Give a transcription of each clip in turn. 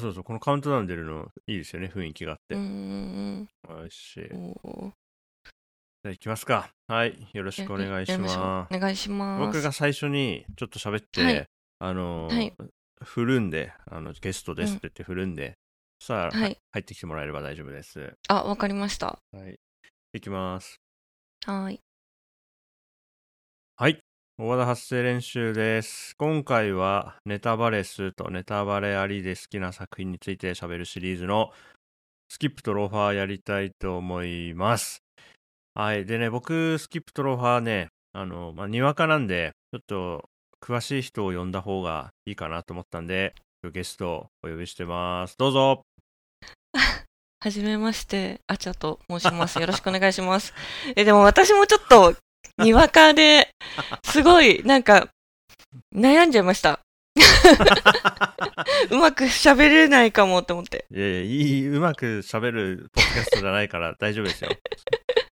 そうそう、このカウントダウン出るのいいですよね、雰囲気があって。うんうんよし。じゃあ行きますか。はい。よろしくお願いします。うお願いします。僕が最初にちょっと喋って、はいあのーはい振るんで、あのゲストですって言って振るんで、そしたら、はい入ってきてもらえれば大丈夫です。あ、わかりました。はい。いきます。はーい。大和田発声練習です。今回はネタバレスとネタバレありで好きな作品について喋るシリーズのスキップとローファーやりたいと思います。はい。でね、僕、スキップとローファーね、あの、まあ、にわかなんで、ちょっと詳しい人を呼んだ方がいいかなと思ったんで、ゲストをお呼びしてます。どうぞ。はじめまして、あちゃと申します。よろしくお願いします。え、でも私もちょっと、にわかで、すごい、なんか、悩んじゃいました。うまく喋れないかもって思って。いやいや、いい、うまく喋るポッドキャストじゃないから大丈夫ですよ。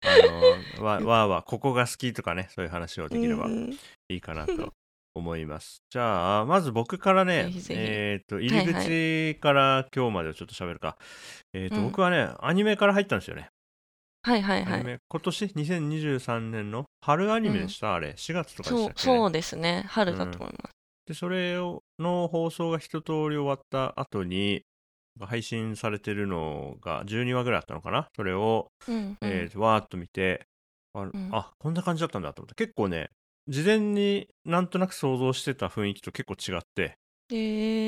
あの、わ、わーわー、ここが好きとかね、そういう話をできればうんいいかなと思います。じゃあ、まず僕からねぜひ、ぜひえっと、入り口から今日までをちょっと喋るか。えっと、うん僕はね、アニメから入ったんですよね。はいはいはい。今年？2023年の？春アニメでした、あれ。4月とかでそうしたっ、け？ねそうですね。春だと思います。で、それをの放送が一通り終わった後に、配信されてるのが12話ぐらいあったのかな？それを、うん、うん。えーとわーっと見て、あ,、ん。あ、こんな感じだったんだと思って、結構ね、事前になんとなく想像してた雰囲気と結構違って、え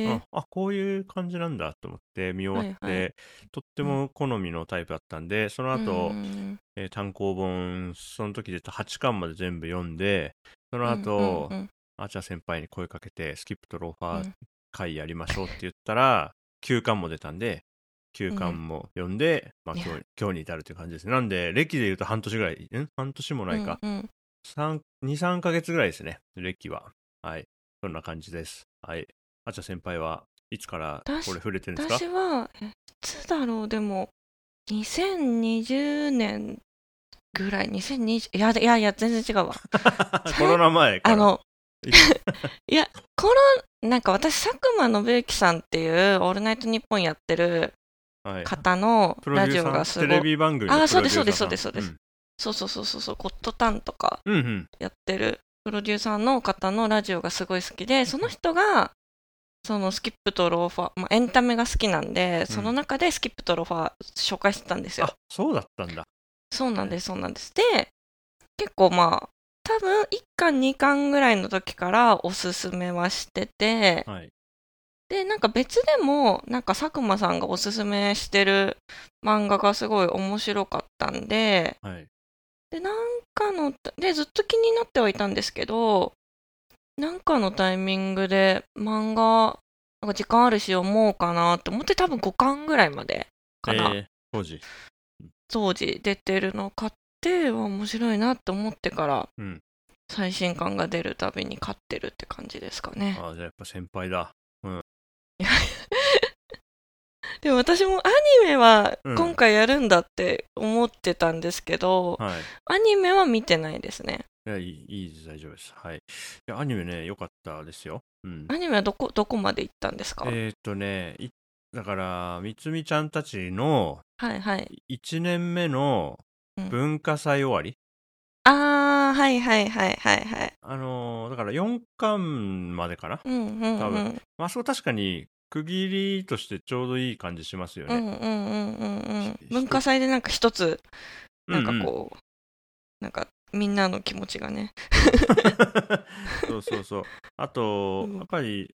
ーあ、あこういう感じなんだと思って見終わって、はいはとっても好みのタイプだったんで、その後、うんえー単行本、その時出た8巻まで全部読んで、その後、うんうんアーチャー先輩に声かけて、スキップとローファーうん会やりましょうって言ったら、9巻も出たんで、9巻も読んで、まあいや今日今日に至るという感じですね。なんで、歴で言うと半年ぐらい、ん？半年もないか。うんうん三2、3ヶ月ぐらいですね、歴は。はい。そんな感じです。はい。アーチャー先輩はいつからこれ私触れてるんですか？私は、えいつだろう、でも、2020年ぐらい、2020、いや、いやいや、全然違うわ。コロナ前。あの、いや、コロ、なんか私、佐久間信之さんっていう、オールナイトニッポンやってるはい、方のラジオがすごい、ビ番組のあーそうプロデューサーですそうですそうです。そうそうそうそうそうそう、コットタンとかうん。うんうん。やってるプロデューサーの方のラジオがすごい好きで、その人が、そのスキップとローファー、まあ、エンタメが好きなんで、その中でスキップとローファー紹介してたんですよ。あ、そうだったんだ。そうなんです、そうなんです。で、結構まあ、多分1巻、2巻ぐらいの時からおすすめはしてて、はい。で、なんか別でも、なんか佐久間さんがおすすめしてる漫画がすごい面白かったんで、はい。で、なんかの、で、ずっと気になってはいたんですけど、なんかのタイミングで漫画、なんか時間あるし読もうかなって思って多分5巻ぐらいまでかな。えー当時。当時出てるのを買って、わ面白いなって思ってから、うん最新刊が出るたびに買ってるって感じですかね。あ、じゃあやっぱ先輩だ。でも私もアニメはうん今回やるんだって思ってたんですけど、はい。アニメは見てないですね。いや、いい、いいです、大丈夫です。はい。いや、アニメね、良かったですよ。うん。アニメはどこ、どこまで行ったんですか、えーっとね、いだから、みつみちゃんたちのはいはい。1年目のうん文化祭終わり、あー、はいはいはいはいはい。あのーだから4巻までかな？うんうんうん。多分まあ、そう確かに区切りとしてちょうどいい感じしますよね。うんうんうんうんうんし。文化祭でなんか一つ、なんかうんうんこう、なんかみんなの気持ちがね。そうそうそう。あと、うんやっぱり、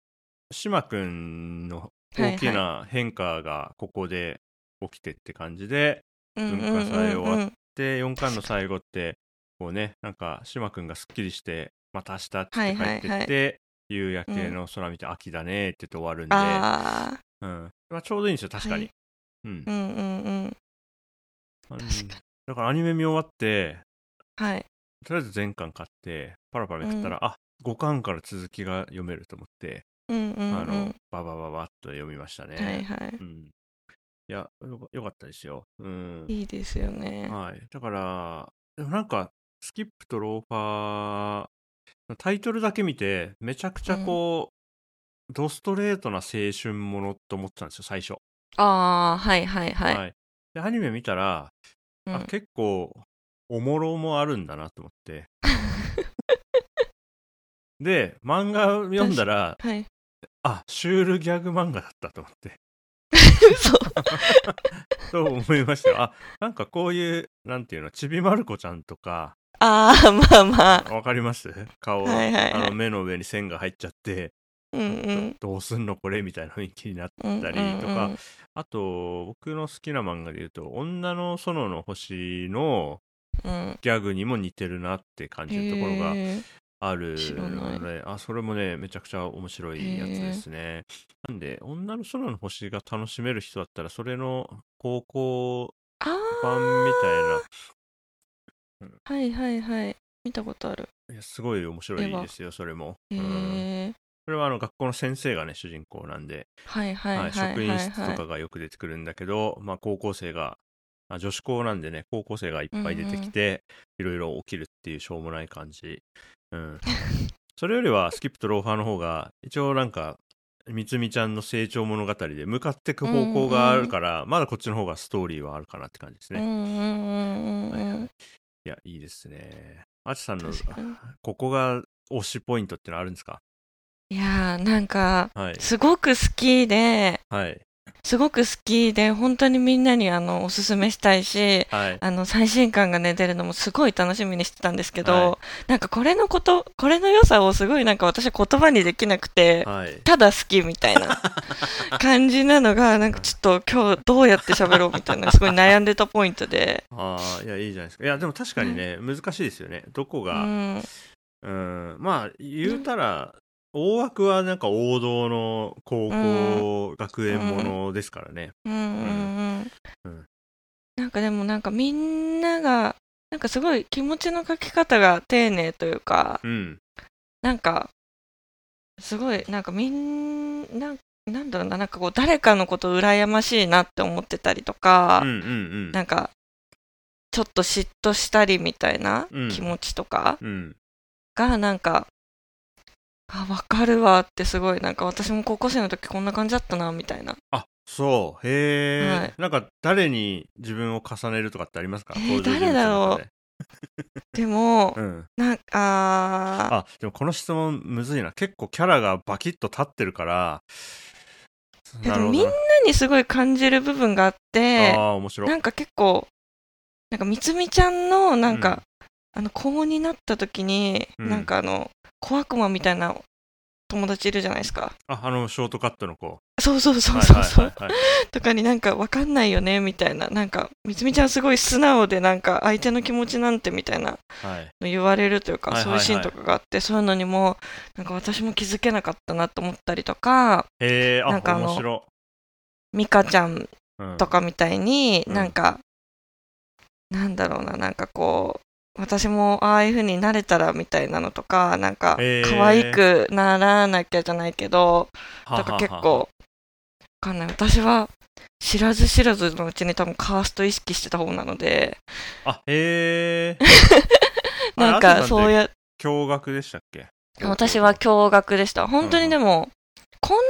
島くんのはい大きな変化がここで起きてって感じで、文文化祭終わっで、4巻の最後って、こうね、なんか、島くんがすっきりして、また明日って言って帰ってはいって、夕焼けの空見て、秋だねって言って終わるんで、あうん。まあ、ちょうどいいんですよ、確かに。はいうんー、。うんうんうん。だからアニメ見終わって、はい。とりあえず全巻買って、パラパラめくったら、あ5巻から続きが読めると思って、うんうんうん。あの、ババババッと読みましたね。はいはい。うん。いや、よかよかったですよ。うん。いいですよね。はい。だから、でもなんか、スキップとローファー、タイトルだけ見て、めちゃくちゃこドストレートな青春ものって思ってたんですよ、最初。ああ、はいはいはい。で、アニメ見たら、うんあ、結構、おもろもあるんだなと思って。で、漫画読んだら、はい。あ、シュールギャグ漫画だったと思って。嘘。と思いましたよ。あ、なんかこういう、なんていうの、ちびまる子ちゃんとか、ああ、まあまあ。わかります？顔、はいはいはいあの目の上に線が入っちゃって、うんうん。どうすんのこれみたいな雰囲気になったりとかうんうんあと僕の好きな漫画で言うと「女の園の星」のうん。ギャグにも似てるなって感じるところがあるのであそれもねめちゃくちゃ面白いやつですねなんで女の園の星が楽しめる人だったらそれの高校あ版みたいなあ、はいはいはい。見たことある。いやすごい面白いですよそれも、へうんえ。それはあの学校の先生がね主人公なんではいはいはいはい。職員室とかがよく出てくるんだけど、まあ、高校生があ女子校なんでね高校生がいっぱい出てきて、いろいろ起きるっていうしょうもない感じ、うん、それよりはスキップとローファーの方が一応なんかみつみちゃんの成長物語で向かっていく方向があるから、まだこっちの方がストーリーはあるかなって感じですね、うんうんうんうんはいはい。やいいですね。あちさんのここが推しポイントってのあるんですか？いやーなんか、はい。すごく好きで、はいすごく好きで、本当にみんなにあの、おすすめしたいし、はい。あの、最新刊がね、出るのもすごい楽しみにしてたんですけど、はなんかこれのこと、これの良さをすごいなんか私は言葉にできなくて、はい。ただ好きみたいな 感じなのが、なんかちょっと今日どうやって喋ろうみたいな、すごい悩んでたポイントで。ああいやいいじゃないですか。いやでも確かにね、難しいですよね。どこうが、ん。うん、まあ言うたら、大枠はなんか王道の高校学園ものですからね。うんうんうんうんなんかでもなんかみんなが、なんかすごい気持ちの書き方が丁寧というか、うん。なんか、すごい、なんかみんな、なんだろうな、なんかこう誰かのこと羨ましいなって思ってたりとか、うんうんうん。なんか、ちょっと嫉妬したりみたいなうん気持ちとかうん。が、なんか、あ、わかるわってすごい、なんか私も高校生の時こんな感じだったな、みたいな。あそう。へえ、はいなんか誰に自分を重ねるとかってありますか？えー登場人物の中で でも、うん。なんか、あでもこの質問むずいな。結構キャラがバキッと立ってるから。いやなるほどみんなにすごい感じる部分があってあ、あ、面白い。なんか結構、なんかみつみちゃんの、なんか、うんあの、高になった時に、うんなんかあの、小悪魔みたいな友達いるじゃないですか。あ、あの、ショートカットの子。そうそうそうそうそう、とかになんかわかんないよね、みたいな。なんか、みつみちゃんすごい素直で、なんか相手の気持ちなんてみたいなはい。の言われるというか、そういうシーンとかがあって、そういうのにも、なんか私も気づけなかったなと思ったりとか、へなんかあのミカちゃんとかみたいに、うんなんか、なんだろうな、なんかこう、私もああいう風になれたらみたいなのとか、なんか可愛くならなきゃじゃないけど、はとか結はは構、わかんない。私は知らず知らずのうちに多分カースト意識してた方なので、あ、へえ。なんかそうや。や、驚愕でしたっけ？私は驚愕でした。本当にでも、こんな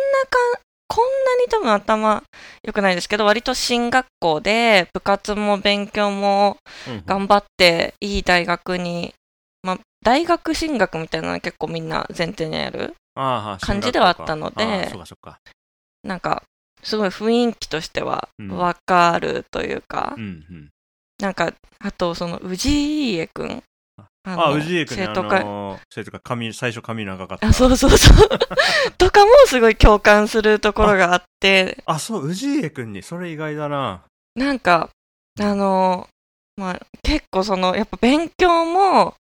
か、こんなに多分頭良くないですけど、割と進学校で部活も勉強もうん頑張っていい大学に、まあ、大学進学みたいなのは結構みんな前提にある。感じではあったので。なんか、すごい雰囲気としてはうんわかるというか。なんか、あと、その、氏家くん。ああ、氏家君ね、あ生徒会。の、生徒会、髪、最初髪長かった。あ、そうそうそう。とかもすごい共感するところがあって、あ、そう、氏家君に、それ意外だな。なんか、あの、まあ、結構その、やっぱ勉強も、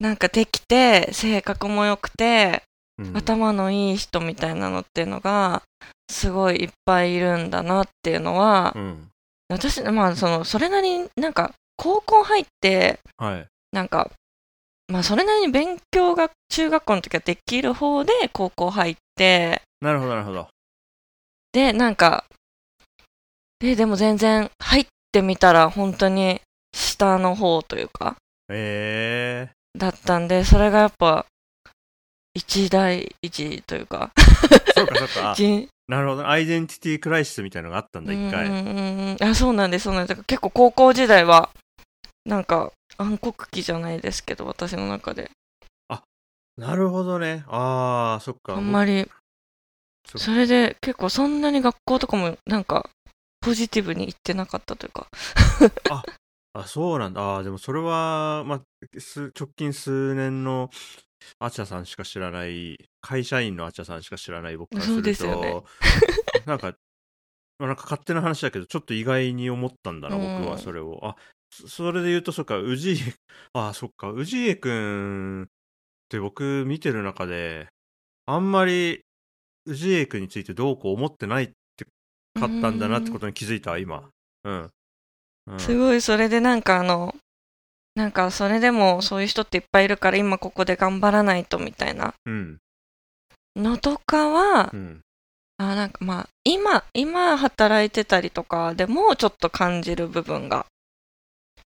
なんかできて、性格も良くて、うん頭のいい人みたいなのっていうのが、すごいいっぱいいるんだなっていうのは、うん。私、まあ、その、それなりになんか、高校入って、はい。なんか、まあ、それなりに勉強が中学校の時はできる方で高校入って、なるほど、なるほど。で、なんか、で、でも全然入ってみたら本当に下の方というか、えだったんで、それがやっぱ、一大一というか、そうかそうか。なるほど。アイデンティティクライシスみたいなのがあったんだ、一回。うんうんうんうんあそうなんですそうなんです結構高校時代はなんか暗黒期じゃないですけど私の中でなるほどね。ああ、そっか。あんまりそそれで結構そんなに学校とかもなんかポジティブに行ってなかったというかあ、そうなんだ。ああ、でもそれは、まあ、す直近数年のアチャさんしか知らない、会社員のアチャさんしか知らない僕からすそうでると、すよねなんか、まあなんか勝手な話だけど、ちょっと意外に思ったんだな、うん僕はそれを。あ、そそれで言うと、そっか、氏家、あ、そっか、氏家くんって僕見てる中で、あんまり氏家くんについてどうこう思ってないってかったんだなってことに気づいた、今。うん。うんすごいそれでなんかあのなんかそれでもそういう人っていっぱいいるから今ここで頑張らないとみたいなうん。のとかはうん。あなんかまあ今今働いてたりとかでもちょっと感じる部分が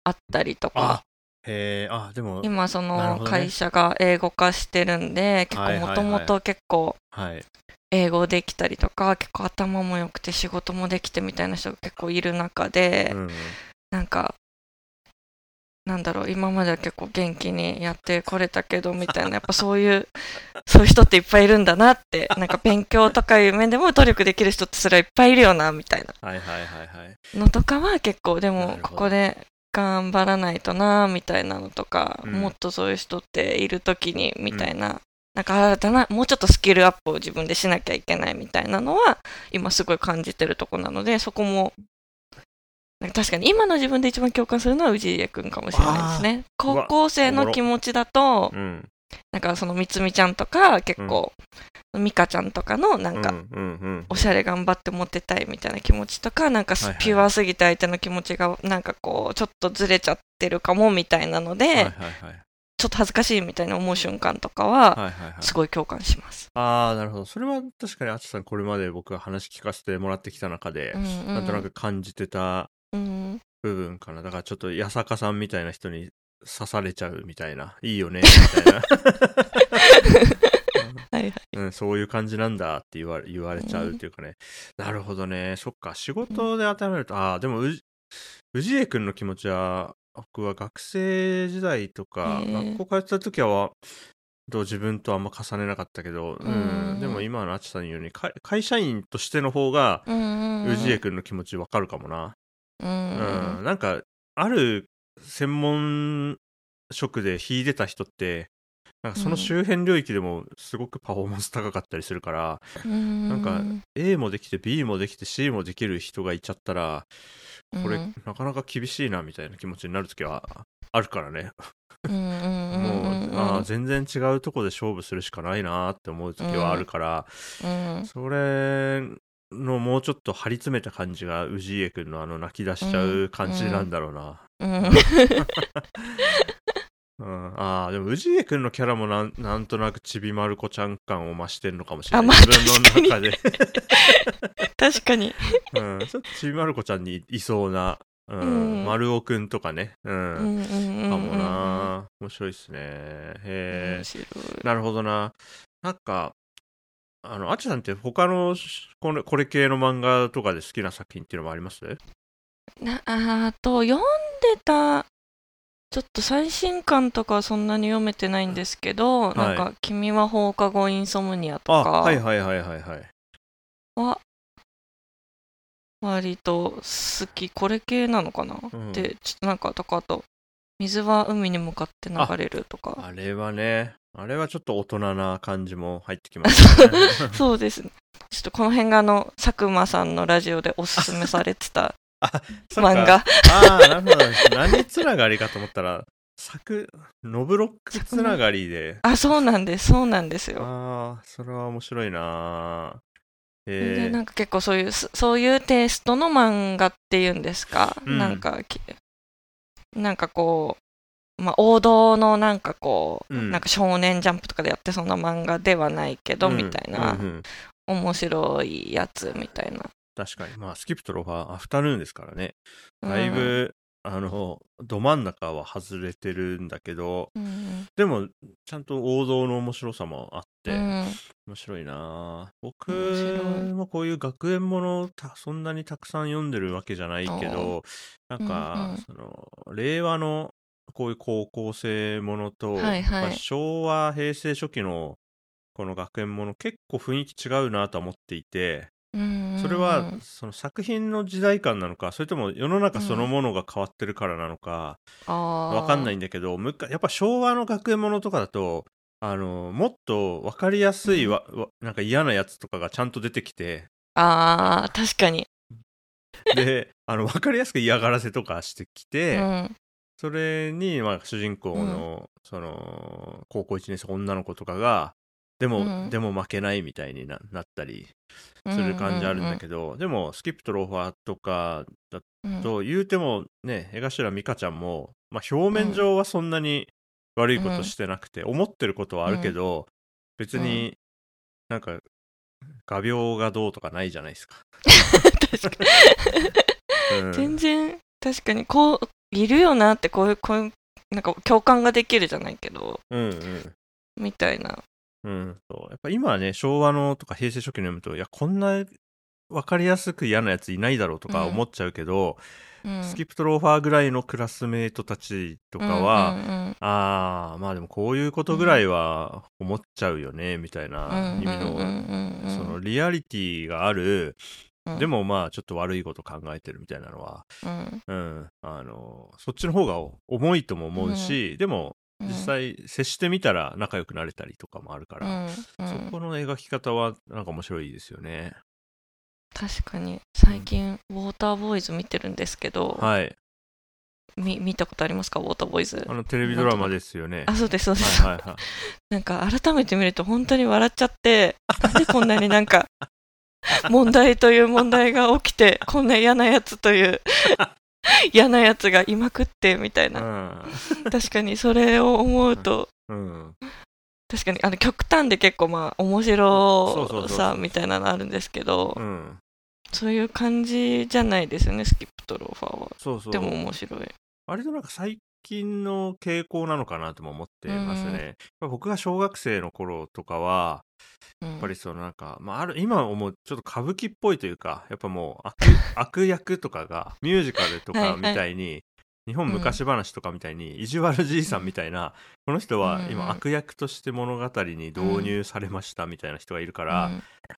あったりとあか、へえ、あ、でも、今その会社が英語化してるんで、結はいはいはい構もともと結構はい。英語できたりとか結構頭も良くて仕事もできてみたいな人が結構いる中で、うん。なんかなんだろう今までは結構元気にやってこれたけどみたいなやっぱそういう そういう人っていっぱいいるんだなってなんか勉強とかいう面でも努力できる人ってそれはいっぱいいるよなみたいなはいはいはいはい。のとかは結構でもここで頑張らないとなみたいなのとか、うん。もっとそういう人っている時にみたいな、なんか新たなもうちょっとスキルアップを自分でしなきゃいけないみたいなのは今すごい感じてるとこなのでそこもなんか確かに今の自分で一番共感するのは氏家君かもしれないですね。高校生の気持ちだとうん。なんかそのみつみちゃんとか結構、みかちゃんとかのなんか、うんうんうん。おしゃれ頑張ってモテたいみたいな気持ちとか、なんかピュアすぎて相手の気持ちがなんかこう、ちょっとずれちゃってるかもみたいなので。ちょっと恥ずかしいみたいな思う瞬間とかは。すごい共感します。ああ、なるほど。それは確かに、あちさん、これまで僕が話聞かせてもらってきた中で、うんうんなんとなく感じてたうん、部分かな。だからちょっと、八坂さんみたいな人に刺されちゃうみたいな。いいよね、みたいな。はいはい。うん、そういう感じなんだって言われ言われちゃうっていうかね。なるほどね。そっか。仕事で当てはめると、ああ、でもうじ、氏家くんの気持ちは、僕は学生時代とか、へえ学校通ってた時は、と自分とあんま重ねなかったけど、うん、うんでも今のあちさんのように、か会社員としての方が、うんうんうん氏家くんの気持ちわかるかもな。うんうん、なんか、ある専門職で秀でた人って、なんかその周辺領域でもすごくパフォーマンス高かったりするから、うん。なんか A もできて B もできて C もできる人がいちゃったら、これうん。なかなか厳しいなみたいな気持ちになるときはあるからね。もう、あー全然違うとこで勝負するしかないなって思うときはあるから、うん。それのもうちょっと張り詰めた感じが氏家くんのあの泣き出しちゃう感じなんだろうな。うん うん、ああ、でも氏家くんのキャラもなんなんとなくちびまる子ちゃん感を増してんのかもしれない。あまあ自分の中で。確かに。うん、ちょっとちびまる子ちゃんにいそうな、うん、うん丸尾くんとかね、うん、うんうんうんうんかもな。面白いっすね。へえ、なるほどな。なんか、あの、あちさんって他のこれこれ系の漫画とかで好きな作品っていうのもあります？なあと読んでた。ちょっと最新刊とかはそんなに読めてないんですけど、い。なんか「君は放課後インソムニア」とあ、かはいはいはいはいはい。は割と好き。これ系なのかな、うん。でちょっとなんかとかあと「水は海に向かって流れる」とか。あれはね、あれはちょっと大人な感じも入ってきましたね。そうですね。ちょっとこの辺があの佐久間さんのラジオでおすすめされてたそっか。漫画。ああ、なるほど。何つながりかと思ったら、作、ノブロックつながりで。あそうなんです。そうなんですよ。ああ、それは面白いな。えでえなんか結構そういうそそういうテイストの漫画っていうんですか、うん。なんかきなんかこう、まあ、王道のなんかこう、うん。なんか少年ジャンプとかでやってそうな漫画ではないけど、みたいな、うんうんうん。面白いやつみたいな確かに。まあ、スキップとロファー、アフタヌーンですからね。だいうんぶ、あの、ど真ん中は外れてるんだけど、うんでも、ちゃんと王道の面白さもあっって、うん。面白いな。僕もこういう学園ものたそんなにたくさん読んでるわけじゃないけどなんか、うんうん。その令和のこういう高校生ものと、はいはい。まあ昭和平成初期のこの学園もの結構雰囲気違うなとは思っていてうんそれはその作品の時代感なのかそれとも世の中そのものが変わってるからなのか、わわかんないんだけどやっぱ昭和の学園ものとかだとあのもっと分かりやすいわ、わなんか嫌なやつとかがちゃんと出てきて。あー確かに、であの分かりやすく嫌がらせとかしてきうて、ん。それに、まあ、主人公の,、その高校1年生女の子とかがでも、うん。でも負けないみたいにななったりする感じあるんだけど、でもスキップとローファーとかだどと言うてもね江頭美香ちゃんも、まあ、表面上はそんなに悪いことしてなくて、思ってることはあるけど、別になんか画鋲がどうとかないじゃないですか。確かうん。に全然確かにこういるよなってこういうこういうなんか共感ができるじゃないけどうんうん。みたいなうん、そう。やっぱ今はね昭和のとか平成初期の読むといやこんな分かりやすく嫌なやついないだろうとかうん。思っちゃうけど、うん。スキップとローファーぐらいのクラスメートたちとかは、うんうんああまあでもこういうことぐらいは思っちゃうよね、みたいなうん意味の、うんうんうん。うんそのリアリティがある、うん。でもまあちょっと悪いこと考えてるみたいなのは、うん。うん、あのそっちの方が重いとも思うし、でもうん実際接してみたら仲良くなれたりとかもあるから、そこの描き方はなんか面白いですよね。確かに最近ウォーターボーイズ見てるんですけど、はい。み見たことありますか？ウォーターボーイズあのテレビドラマですよね。あそうですそうです、はいはいはい。なんか改めて見ると本当に笑っちゃってなんでこんなになんか 問題という問題が起きてこんな嫌なやつという 嫌なやつがいまくってみたいな確かにそれを思うとうん。うん。確かにあの極端で結構まあ面白さみたいなのあるんですけどうん。そういう感じじゃないですよねスキップとローファーはそうそう。でも面白い割となんか最近の傾向なのかなとも思ってますね。やっぱ僕が小学生の頃とかは、ややっぱりそのなんか、まあ、ある今思うちょっと歌舞伎っぽいというか、やっぱもう悪 悪役とかがミュージカルとはいはい。かみたいに、日本昔話とかみたいに、意地悪じいさんみたいな、この人はうん。うん今悪役として物語に導入されましたみたいな人がいるから、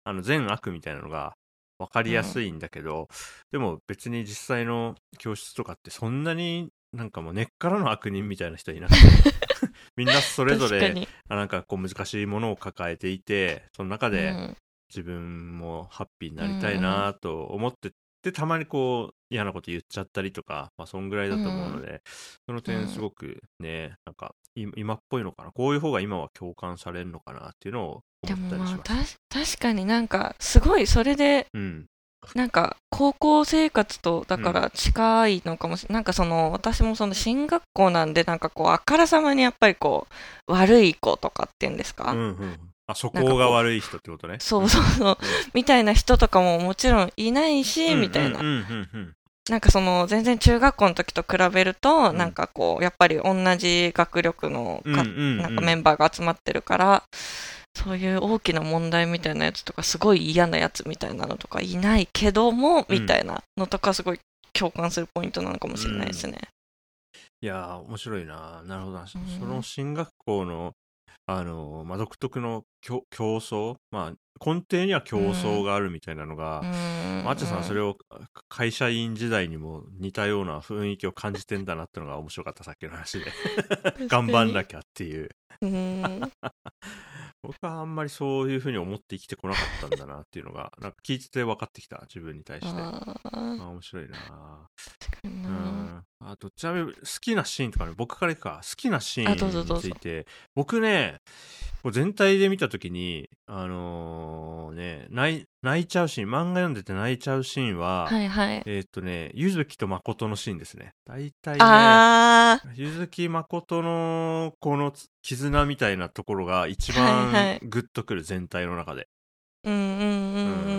あの善悪みたいなのが分かりやすいんだけど、でも別に実際の教室とかってそんなになんかもう根っからの悪人みたいな人いなくて。みんなそれぞれなんかこう難しいものを抱えていてその中でうん。自分もハッピーになりたいなと思ってでたまにこう嫌なこと言っちゃったりとか、まあ、そんぐらいだと思うので、その点すごくねなんかい今っぽいのかな。こういう方が今は共感されるのかなっていうのをで思ったもまありします。た確かになんかすごいそれでうんなんか高校生活とだから近いのかもしれない、なんかその私もその進学校なんでなんかこうあからさまにやっぱりこう悪い子とかっていうんですか、うんうん、あそこが悪い人ってことね。そうそうそう、みたいな人とかももちろんいないし、みたいな。うんうんうんうん。なんかその全然中学校の時と比べると、うん。なんかこうやっぱり同じ学力のか、うんうんうん。なんかメンバーが集まってるからそういう大きな問題みたいなやつとかすごい嫌なやつみたいなのとかいないけども、うんみたいなのとかすごい共感するポイントなのかもしれないですね。いやー面白いな。なるほどうん。その進学校のあの、まあ、独特の競競争？まあ根底には競争があるみたいなのが、あっちゃさんはそれをを会社員時代にも似たような雰囲気を感じてんだなってのが面白かったさっきの話で。頑張んなきゃっていう。うん僕はあんまりそういうふうに思って生きてこなかったんだなっていうのがなんか聞いてて分かってきた自分に対して。ああー面白いな確かにうあとちなみに好きなシーンとかね僕からいくか好きなシーンについて僕ね全体で見た時にあのーね泣い泣いちゃうシーン漫画読んでて泣いちゃうシーンは、はいはい。えーっとね柚木と誠のシーンですね。大体ねあ柚木誠のこの絆みたいなところが一はいはい。番グッとくる全体の中で、ーうんうんうんうん。うん。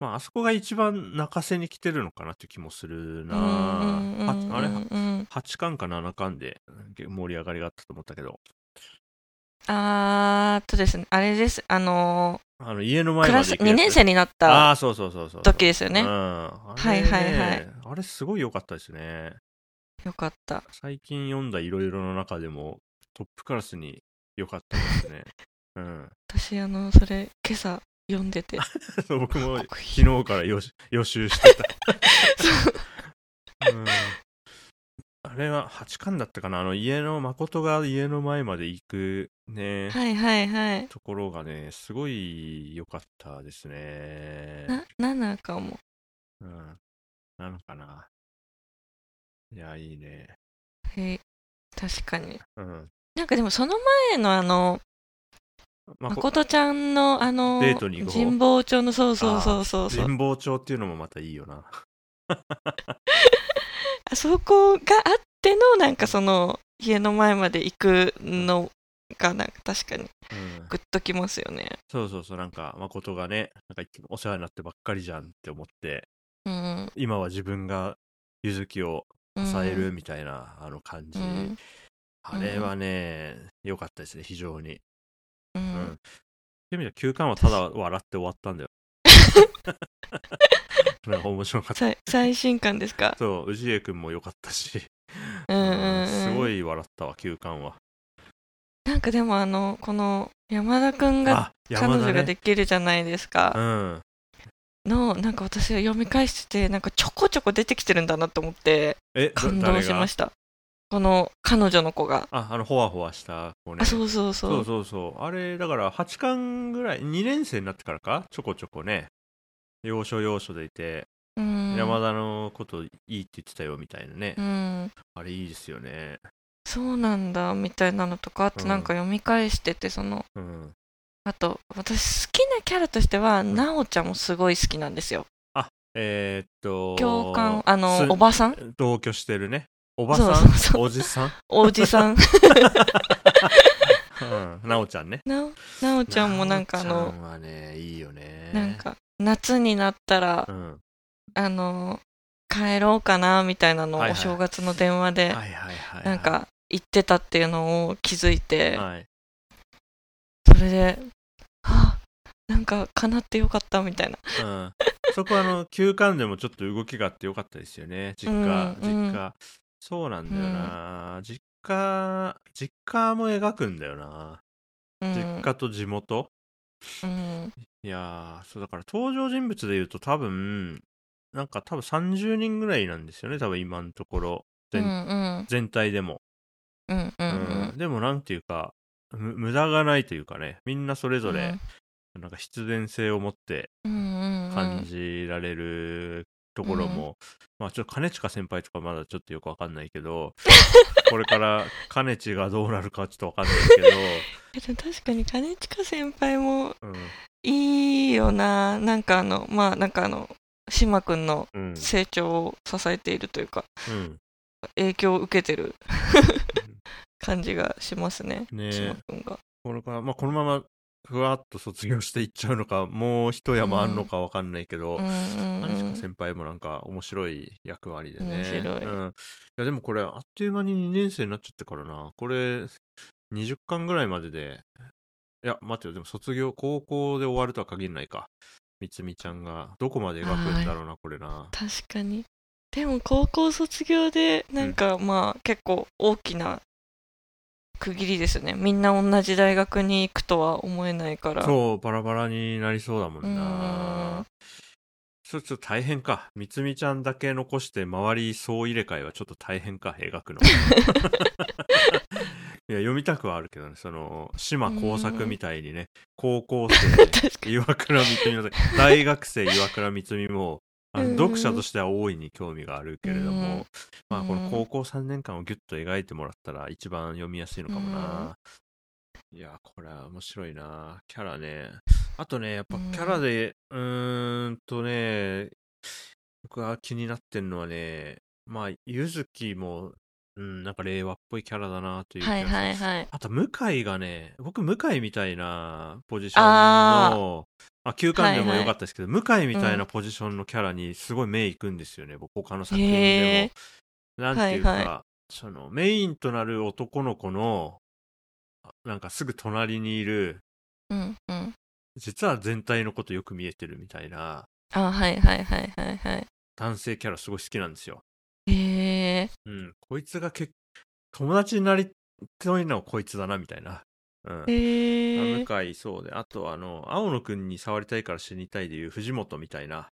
まあ、あそこが一番泣かせに来てるのかなって気もするな、うんうんうんうんはあれ8巻か7巻で盛り上がりがあったと思ったけどあーとですね、あれです。あのあの、家の、前まで2年生になった、時ですよね。はいはいはいあれすごい良かったですね。よかった。最近読んだいろいろの中でもトップクラスに良かったですね。うん。私、あの、それ、今朝読んでて。僕も昨日から予習してた。あれは八巻だったかな？あの家の誠が家の前まで行くね、はいはいはい。ところがねすごい良かったですね。な、7かも。うん。なのかな。いや、いいね。へい確かに。うん。なんかでもその前のあの、まちゃんのあの、デートに神保町の、そうそうそうそうそう。神保町っていうのもまたいいよな。あそこがあっての、なんかその、家の前まで行くのが、なんか確かにうん。グッときますよね。そうそうそう、なんか誠がね、なんかお世話になってばっかりじゃんって思って、うん。今は自分がゆずきをうん支えるみたいな、あの感じ。うん。あれはね、良かったですね、非常に。ううん。ん。そういう意味では休館はただ笑って終わったんだよ。なんか面白かった。最新刊ですか？そう、氏家くんも良かったし、うんうんうん。すごい笑ったわ、休館は。なんかでもあの、この山田くんがあ、彼。女ができるじゃないですか。うん。の、なんか私が読み返してて、なんかちょこちょこ出てきてるんだなと思って、感動しましした。この彼女の子が。た。あ、あの、ほわほわした子ね。あ、そうそうそう。そうそうそう。あれ、だから8巻ぐらい、2年生になってからか、ちょこちょこね、要所要所でいて、うん。山田のこといいって言ってたよみたいなね。うん。あれいいですよね。そうなんだ、みたいなのとか、あとなんか読み返してて、その、うん。あと、私好きなキャラとしては、んなおちゃんもすごい好きなんですよ。えーっと、共感、あの、すおばさん？同居してるね。おばそうさん？そうそうおじさん？おじさん。うん。なおちゃんね。なお、なおちゃんもなんかあのなおちゃ、んはね、いいよね。なん、か、夏になったらう、ん。あの、帰ろうかな、みたいなのをはいはいお正月の電話で、はいはいはいはい。なん、か、言ってたっていうのを気づいて、はい。それで、はあ、なんか、叶ってよかった、みたいな。うん。そこはあの、休館でもちょっと動きがあってよかったですよね。実家、うん実家。そうなんだよな。実家、実家も描くんだよな。うん、実家と地元？うん、いやー、そうだから登場人物で言うと多分、なんか多分30人ぐらいなんですよね、多分今のところ。うん、全うん、全体でも、うん、うん、うん。でもなんていうか、む無駄がないというかね、みんなそれぞれ、なんか必然性を持ってうん、うん、感じられるところも、まあちょっと兼近先輩とかまだちょっとよくわかんないけど、これから兼近がどうなるかちょっとわかんないけえ でも確かに兼近先輩もど、うん、いいよな。なんかあのまあなんかあの島くんのうん、成長を支えているというかうん。影響を受けてる 感じがしますねねえ。島くんが。これから、まあ、このままふわっと卒業していっちゃうのか、もう一山あんのかわかんないけど、うんうん何うんしか先輩もなんか面白い役割でね。面白いうん。いや、でもこれ、あっという間に2年生になっちゃってからな。これ、20巻ぐらいまでで、いや、待ってよ、でも卒業、高校で終わるとは限らないか。みつみちゃんが、どこまで描くんだろうな、これな。確かにでも高校卒業でなんかまあ結構大きな区切りですね。みんな同じ大学に行くとは思えないから。そう、バラバラになりそうだもんうん。な。ちょっと大変か。みつみちゃんだけ残して周り総入れ替えはちょっと大変か、描くの。いや、読みたくはあるけどね、その、島工作みたいにね、高校 確生、岩倉光美の、大学生岩倉光美も、あうんの読者としては大いに興味があるけれども、うんまあ、こうんの高校3年間をギュッと描いてもらったら一番読みやすいのかもな。いや、これは面白いな。キャラね。あとね、やっぱうんキャラで、うーんとね、僕が気になってんのはね、まあ、ゆずきも、うん、なんか令和っぽいキャラだなというはいはいはいあと、向井がね、僕、向井みたいなポジションあの、あ、休館でもはいはい良かったですけど、向井みたいなポジションのキャラにすごい目いくんですよね、僕、他の作品でへも。なんていうか、はいはその、メインとなる男の子の、あなんかすぐ隣にいる、うんうん。実は全体のことよく見えてるみたいなあ、はいはいはいはいはい。男性キャラすごい好きなんですよ。へえ。うん。こいつがけ友達になりたいのはこいつだな、みたいな。うん。へえ。向井そうで、あとあの、青野くんに触りたいから死にたいでいう藤本みたいな、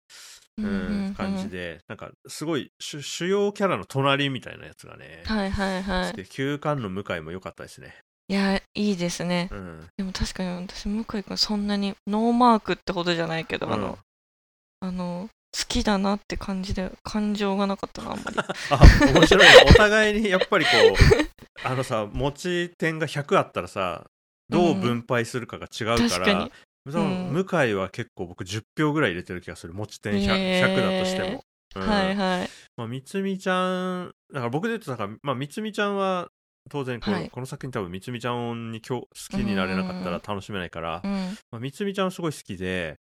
ううんんうんうん感じで、なんかすごい主主要キャラの隣みたいなやつがね、はいはいはい。で休館の向井も良かったですね。いや、いいですね。うん。でも確かに私、向井君そんなにノーマークってほどじゃないけど、あうんの、あの、好きだなって感じで感情がなかったな、あんまり。あ、面白いね。お互いにやっぱりこう、あのさ、持ち点が100あったらさ、どう分配するかが違うから、確かに。その向井は結構僕10票ぐらい入れてる気がする。持ち点 100, へー100だとしても。うんはいはい。まあ、みつみちゃん、だから僕で言うと、だから、まあ、みつみちゃんは、当然この、作品多分みつみちゃんに好きになれなかったら楽しめないから、うん。まあ、みつみちゃんすごい好きで、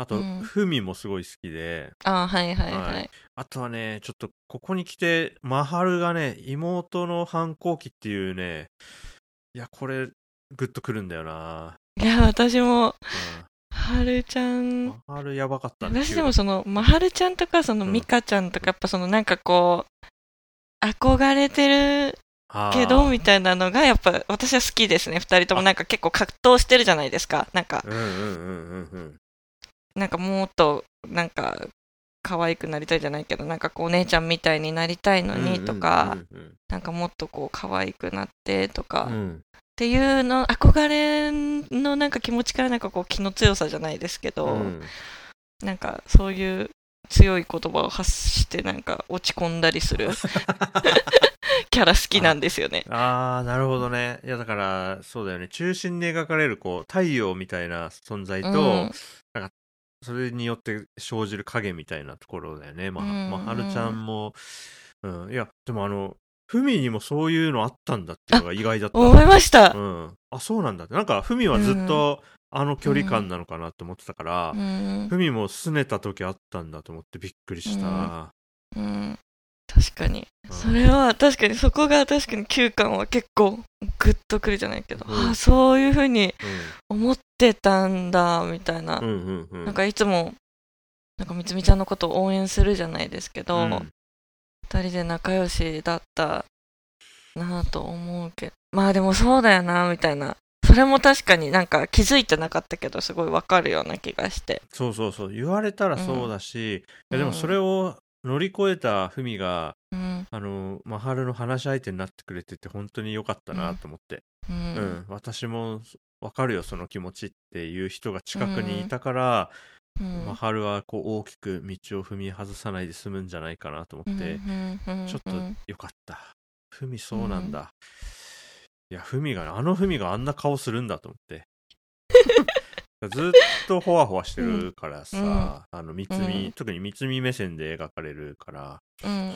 あと、うんふみもすごい好きで、あはいはいははいい。あとはね、ちょっとここに来て、マハルがね、妹の反抗期っていうね、いや、これ、グッとくるんだよな。いや、私も、うはるちゃん、ん、マハルやばかったね。私でもその、まはるちゃんとか、その、うんみかちゃんとか、やっぱその、なんかこう、憧れてるけど、みたいなのが、やっぱ私は好きですね。二人ともなんか結構格闘してるじゃないですか。なんか、なんかもっと、なんか、可愛くなりたいじゃないけど、なんかこう、お姉ちゃんみたいになりたいのにとか、うんうんなんかもっとこう、可愛くなってとか、っうんうん。ていうの、憧れのなんか気持ちからなんかこう、気の強さじゃないですけど、うんなんかそういう強い言葉を発してなんか落ち込んだりする キャラ好きなんですよね。ああ、なるほどね。いや、だから、そうだよね。中心に描かれる、こう、太陽みたいな存在と、うんそれによって生じる影みたいなところだよね。まあ、うんまあ、はるちゃんも、うん。いや、でもあの、ふみにもそういうのあったんだっていうのが意外だった。思いました。うん。あ、そうなんだって。なんか、ふみはずっと、あの距離感なのかなって思ってたからう、んふみも拗ねた時あったんだと思ってびっくりした。うん、確かに。うんそれは確かにそこが確かに9巻は結構グッとくるじゃないけど、うんあそういう風に思ってたんだみたいな、うん。うんうんうん。なんかいつもなんかみつみちゃんのことを応援するじゃないですけど、うん二人で仲良しだったなぁと思うけどまあでもそうだよなみたいなそれも確かになんか気づいてなかったけどすごいわかるような気がしてそうそうそう。言われたらそうだし、いやでうんもそれを乗り越えたふみが、うんあの、マハルの話し相手になってくれてて本当に良かったなと思って。ううんん。私もわかるよ、その気持ちっていう人が近くにいたから、うんマハルはこう大きく道を踏み外さないで済むんじゃないかなと思って、ちょっと良かった。ふみそうなんだ。いや、ふみが、あのふみがあんな顔するんだと思って。ずっとほわほわしてるからさ、うん。あの、三つみ、うん。特に三つみ目線で描かれるから、うんうんう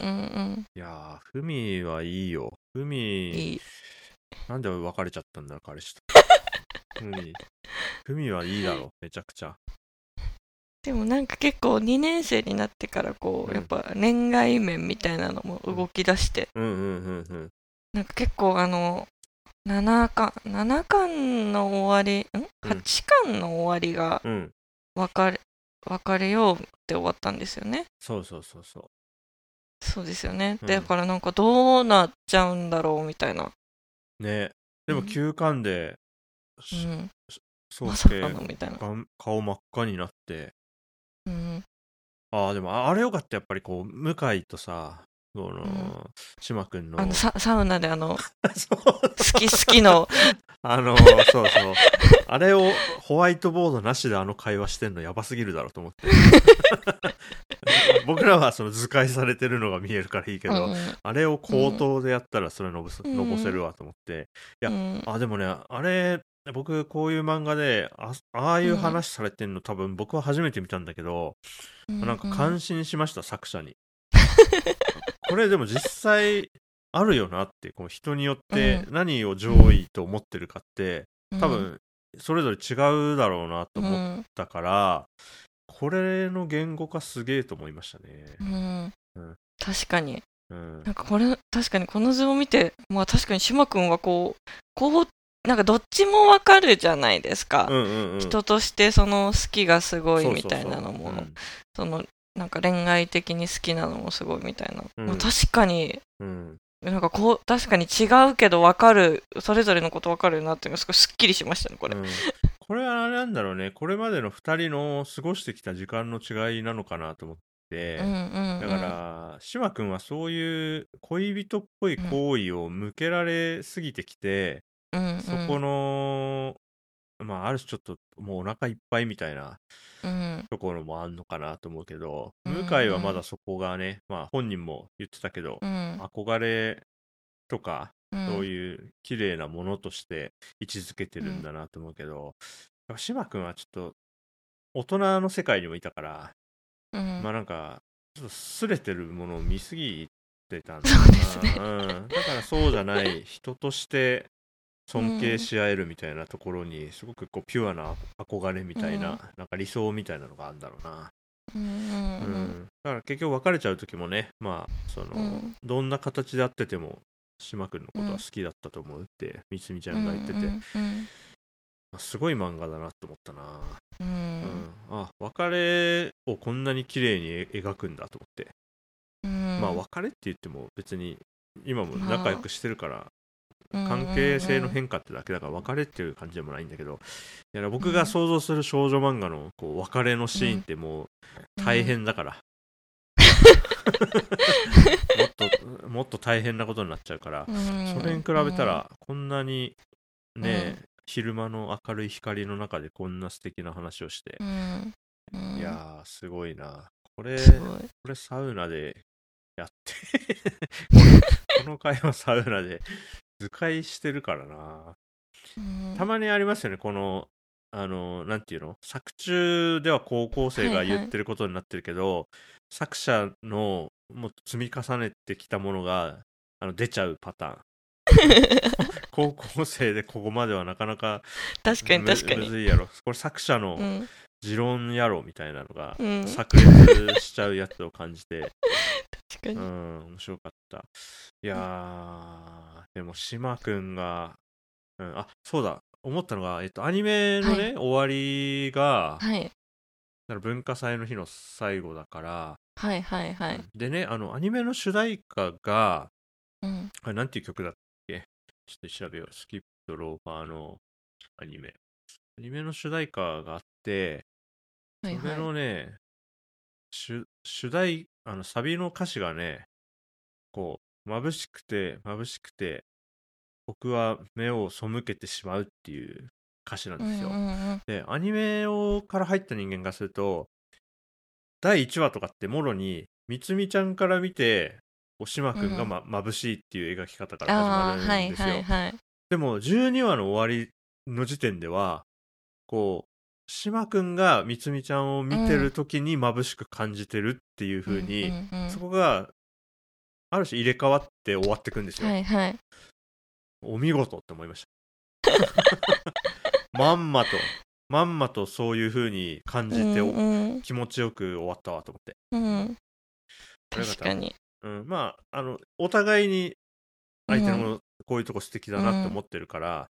ん。いやー、ふみはいいよ。ふうんみ、なんで別れちゃったんだろう、彼氏と。ふみ、ふみはいいだろ、めちゃくちゃ。でもなんか結構2年生になってからこう、うん。やっぱ恋愛面みたいなのも動き出して、うんうんうんうん。なんか結構あの7巻7巻の終わりん？うん。8巻の終わりがうん。別れ別れようって終わったんですよね。そうそうそうそう。そうですよね、うん。だからなんかどうなっちゃうんだろうみたいな、ね。でもうん。休館で、うん、そうまさけかのみたいな、が顔真っ赤になって、うん、ああ、でもああれよかった、やっぱりこう、向井とさ、その、ん。島君の、あのササウナであの 好き好きの。あの、そうそう。あれをホワイトボードなしであの会話してんのやばすぎるだろうと思って。僕らはその図解されてるのが見えるからいいけど、うんあれを口頭でやったらそれのぼせ、うん。のぼせるわと思って。いやうん。あ、でもね、あれ、僕こういう漫画で、あああいう話されてんの多分僕は初めて見たんだけど、なんか感心しました、作者に。これでも実際あるよなって、こう人によって何を上位と思ってるかって、多分それぞれ違うだろうなとうん思ったから、これの言語化すげえと思いましたね。う。ん。うん。確かに。うん。なんかこれ確かにこの図を見てまあ確かに島君はこうこうなんかどっちもわかるじゃないですか。うんうんうん。人としてその好きがすごいみたいなのも、そのなんか恋愛的に好きなのもすごいみたいな。うんまあ確かに、うんなんかこう、確かに違うけどわかる、それぞれのことわかるなっていうのがすごいすっきりしましたね、これ。うんこれはあれなんだろうね。これまでの2人の過ごしてきた時間の違いなのかなと思って。うんうん、うん。だから、島君はそういう恋人っぽい行為を向けられすぎてきて、うんうん、そこの、まあ、ある種ちょっともうお腹いっぱいみたいなうん、ところもあんのかなと思うけど、う向井はまだそこがね、まあ本人も言ってたけど、うん、憧れとか、うん、そういう綺麗なものとして位置づけてるんだなと思うけど、やっぱ島君はちょっと大人の世界にもいたから、うん、まあなんか、ちょっと擦れてるものを見すぎてたんだそうですね。うん、だからそうじゃない人として尊敬し合えるみたいなところに、すごくこうピュアな憧れみたいな、うん。なんか理想みたいなのがあるんだろうな。うんだから結局別れちゃう時もね、まあ、その、うん。どんな形であってても、島君のことは好きだったと思うって、みつみちゃんが言ってて、うんすごい漫画だなと思ったな。うん。うん、あ別れをこんなに綺麗にえ描くんだと思って、うん。まあ別れって言っても別に今も仲良くしてるから、うん関係性の変化ってだけだから別れっていう感じでもないんだけどいや僕が想像する少女漫画のこう別れのシーンってもう大変だから、もっともっと大変なことになっちゃうから、うん。それに比べたらこんなにね、昼間の明るい光の中でこんな素敵な話をしていやーすごいな。これこれサウナでやって。この会話サウナで図解してるからな。うんたまにありますよねこのあのなんていうの？作中では高校生が言ってることになってるけど、作者のもう積み重ねてきたものがあの出ちゃうパターン。高校生でここまではなかなか確かにむむ確かに。ずいやろ。これ作者のうん。持論やろみたいなのがうん。炸裂しちゃうやつを感じて。確かに。うん、面白かった。いやー、でも、島くんが、うん、あ、そうだ、思ったのが、えっと、アニメのね、は終わりが、はい。文化祭の日の最後だから、はいはいはい。でね、あの、アニメの主題歌が、うん。あれ、なんていう曲だっけ？ちょっと調べよう。スキップとローファーのアニメ。アニメの主題歌があって、はいそれのはね、主主題、あの、サビの歌詞がね、こう、眩しくて、眩しくて、僕は目を背けてしまうっていう歌詞なんいですよ。うんうんうんで、アニメをから入った人間がすると、第1話とかってもろに、みつみちゃんから見て、おしまくんが、ま眩しいっていう描き方から始まるんですよ。はいはいでも12話の終わりの時点ではこう島くんがみつみちゃんを見てる時に眩しく感じてるっていう風に、うんうんうんそこがある種入れ替わって終わってくんですよ、はいはい。お見事って思いました。まんまとまんまとそういう風に感じて、うんうん。気持ちよく終わったわと思って、うん。確かに。うん、まああのお互いに相手のものこういうとこ素敵だなって思ってるから、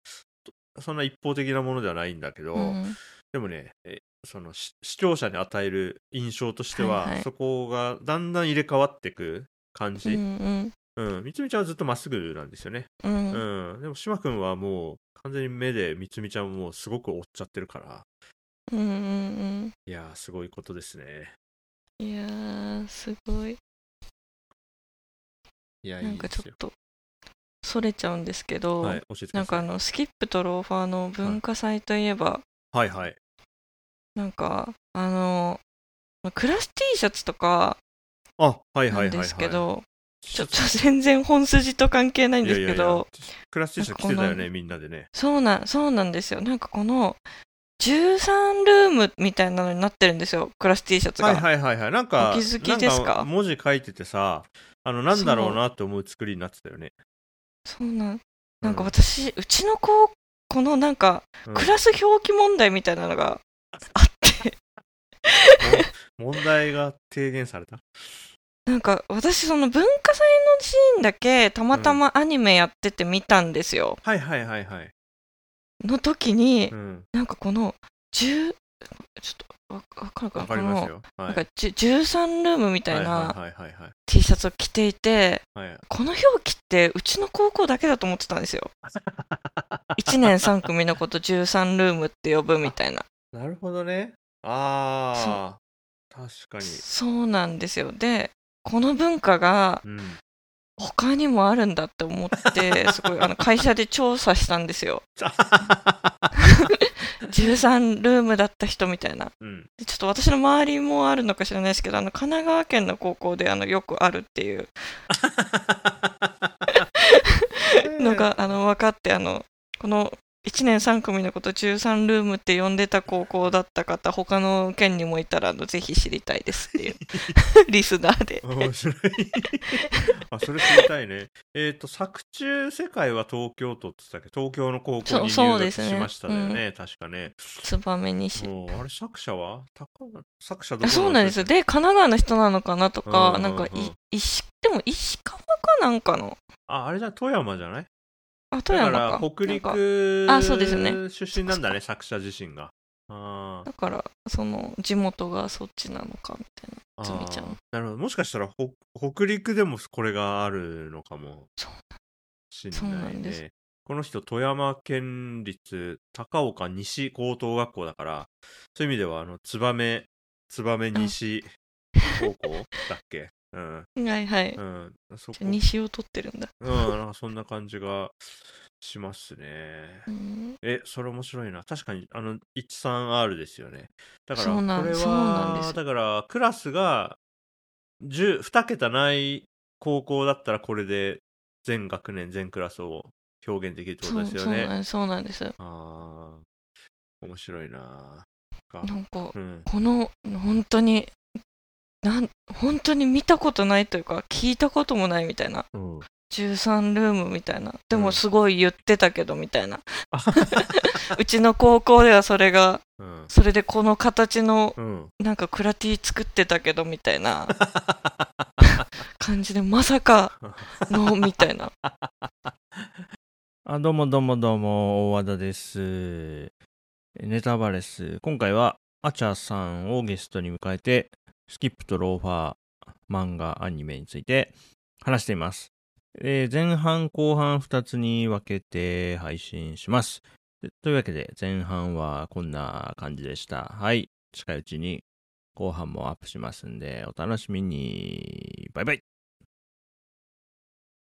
そんな一方的なものではないんだけど、うん。でもね、えそのし視聴者に与える印象としては、はいはい。そこがだんだん入れ替わっていく感うじ。んうん、みつみちゃんはずっとまっすぐなんですよね。うんううんん、でも島君はもう完全に目でみつみちゃんをもうすごく追っちゃってるから、うんうんいやー、すごいことですね。うんいやーすごいいや、ないん。かちょっとそれちゃうんですけど、はい、教えてくなんかあ。のスキップとローファーの文化祭といえば、はいはい。なんかあのまあクラス T シャツとかあ、はいはいはい、はい。ですけど、ちょっと全然本筋と関係ないんですけどいやいやいやクラス T シャツ着てたよね、みんなでね。そうなんそうなんですよなんかこの13ルームみたいなのになってるんですよクラス T シャツが、はいはいはいはい。なんか、お気づきですか？文字書いててさ、あの、なんだろうなって思う作りになってたよね。そうなんなんかう私、うちの子このなんかうんクラス表記問題みたいなのがあって、問題が提言された？なんか私その文化祭のシーンだけたまたまアニメやってて見たんですよ、はいはいはいはい。の時に、うん。なんかこの10ちょっとわわかるかな？わかりますよ。このはい。なんかじゅ13ルームみたいなはいはいはいはい T シャツを着ていて、はい。はいこの表記ってうちの高校だけだと思ってたんですよ。1年3組のこと13ルームって呼ぶみたいな。なるほどね。ああ。確かに。そうなんですよ。で、この文化がうん。他にもあるんだって思って、すごいあの会社で調査したんですよ。13ルームだった人みたいな。うん。でちょっと私の周りもあるのか知らないですけど、あの神奈川県の高校であのよくあるっていう のがあの分かって、あのこの1年3組のこと13ルームって呼んでた高校だった方、他の県にもいたらあのぜひ知りたいですっていう リスナーで。面白い。あ、それ知りたいね。えっ、と、作中世界は東京都って言ってたっけ東京の高校に入学しましただよね。確かね。燕西。あれ、作者は？高作者どこあそうなんですよ。で、神奈川の人なのかなとうんか、うんうんなんかい、石、でも石川かなんかの。あ、あれじゃ富山じゃない？あ、富だか山か。ら、北陸あそうですね出身なんだね、作者自身が。あーだから、その、地元がそっちなのかみたいな。あつみちゃんーなるほど。もしかしたら北、北陸でもこれがあるのかもそうしんそうなないんですね。この人、富山県立高岡西高等学校だから、そういう意味では、あの、燕、燕西高校だっけ？うん。はいはい。うん。そこ。西を取ってるんだ。うん、なんかそんな感じがしますね。うんえ、それ面白いな。確かに、あの、13R ですよね。だから、これそうなんでは、すだから、クラスが10、2桁ない高校だったら、これで全学年、全クラスを表現できるってことですよね。そうなんです。ああ、面白いな。かなんか、うん。この、本当に、なん、本当に見たことないというか、聞いたこともないみたいな。うん、13ルームみたいな。でうんもすごい言ってたけどみたいな。うちの高校ではそれが、うん。それでこの形のうん。なんかクラティ作ってたけどみたいな 感じでまさかのみたいな。あ、どうもどうもどうも、大和田です。ネタバレス。今回は、アチャさんをゲストに迎えて、スキップとローファー、漫画、アニメについて話しています。えー前半後半2つに分けて配信します。というわけで、前半はこんな感じでした。はい。近いうちに後半もアップしますんで、お楽しみに。バイバイ。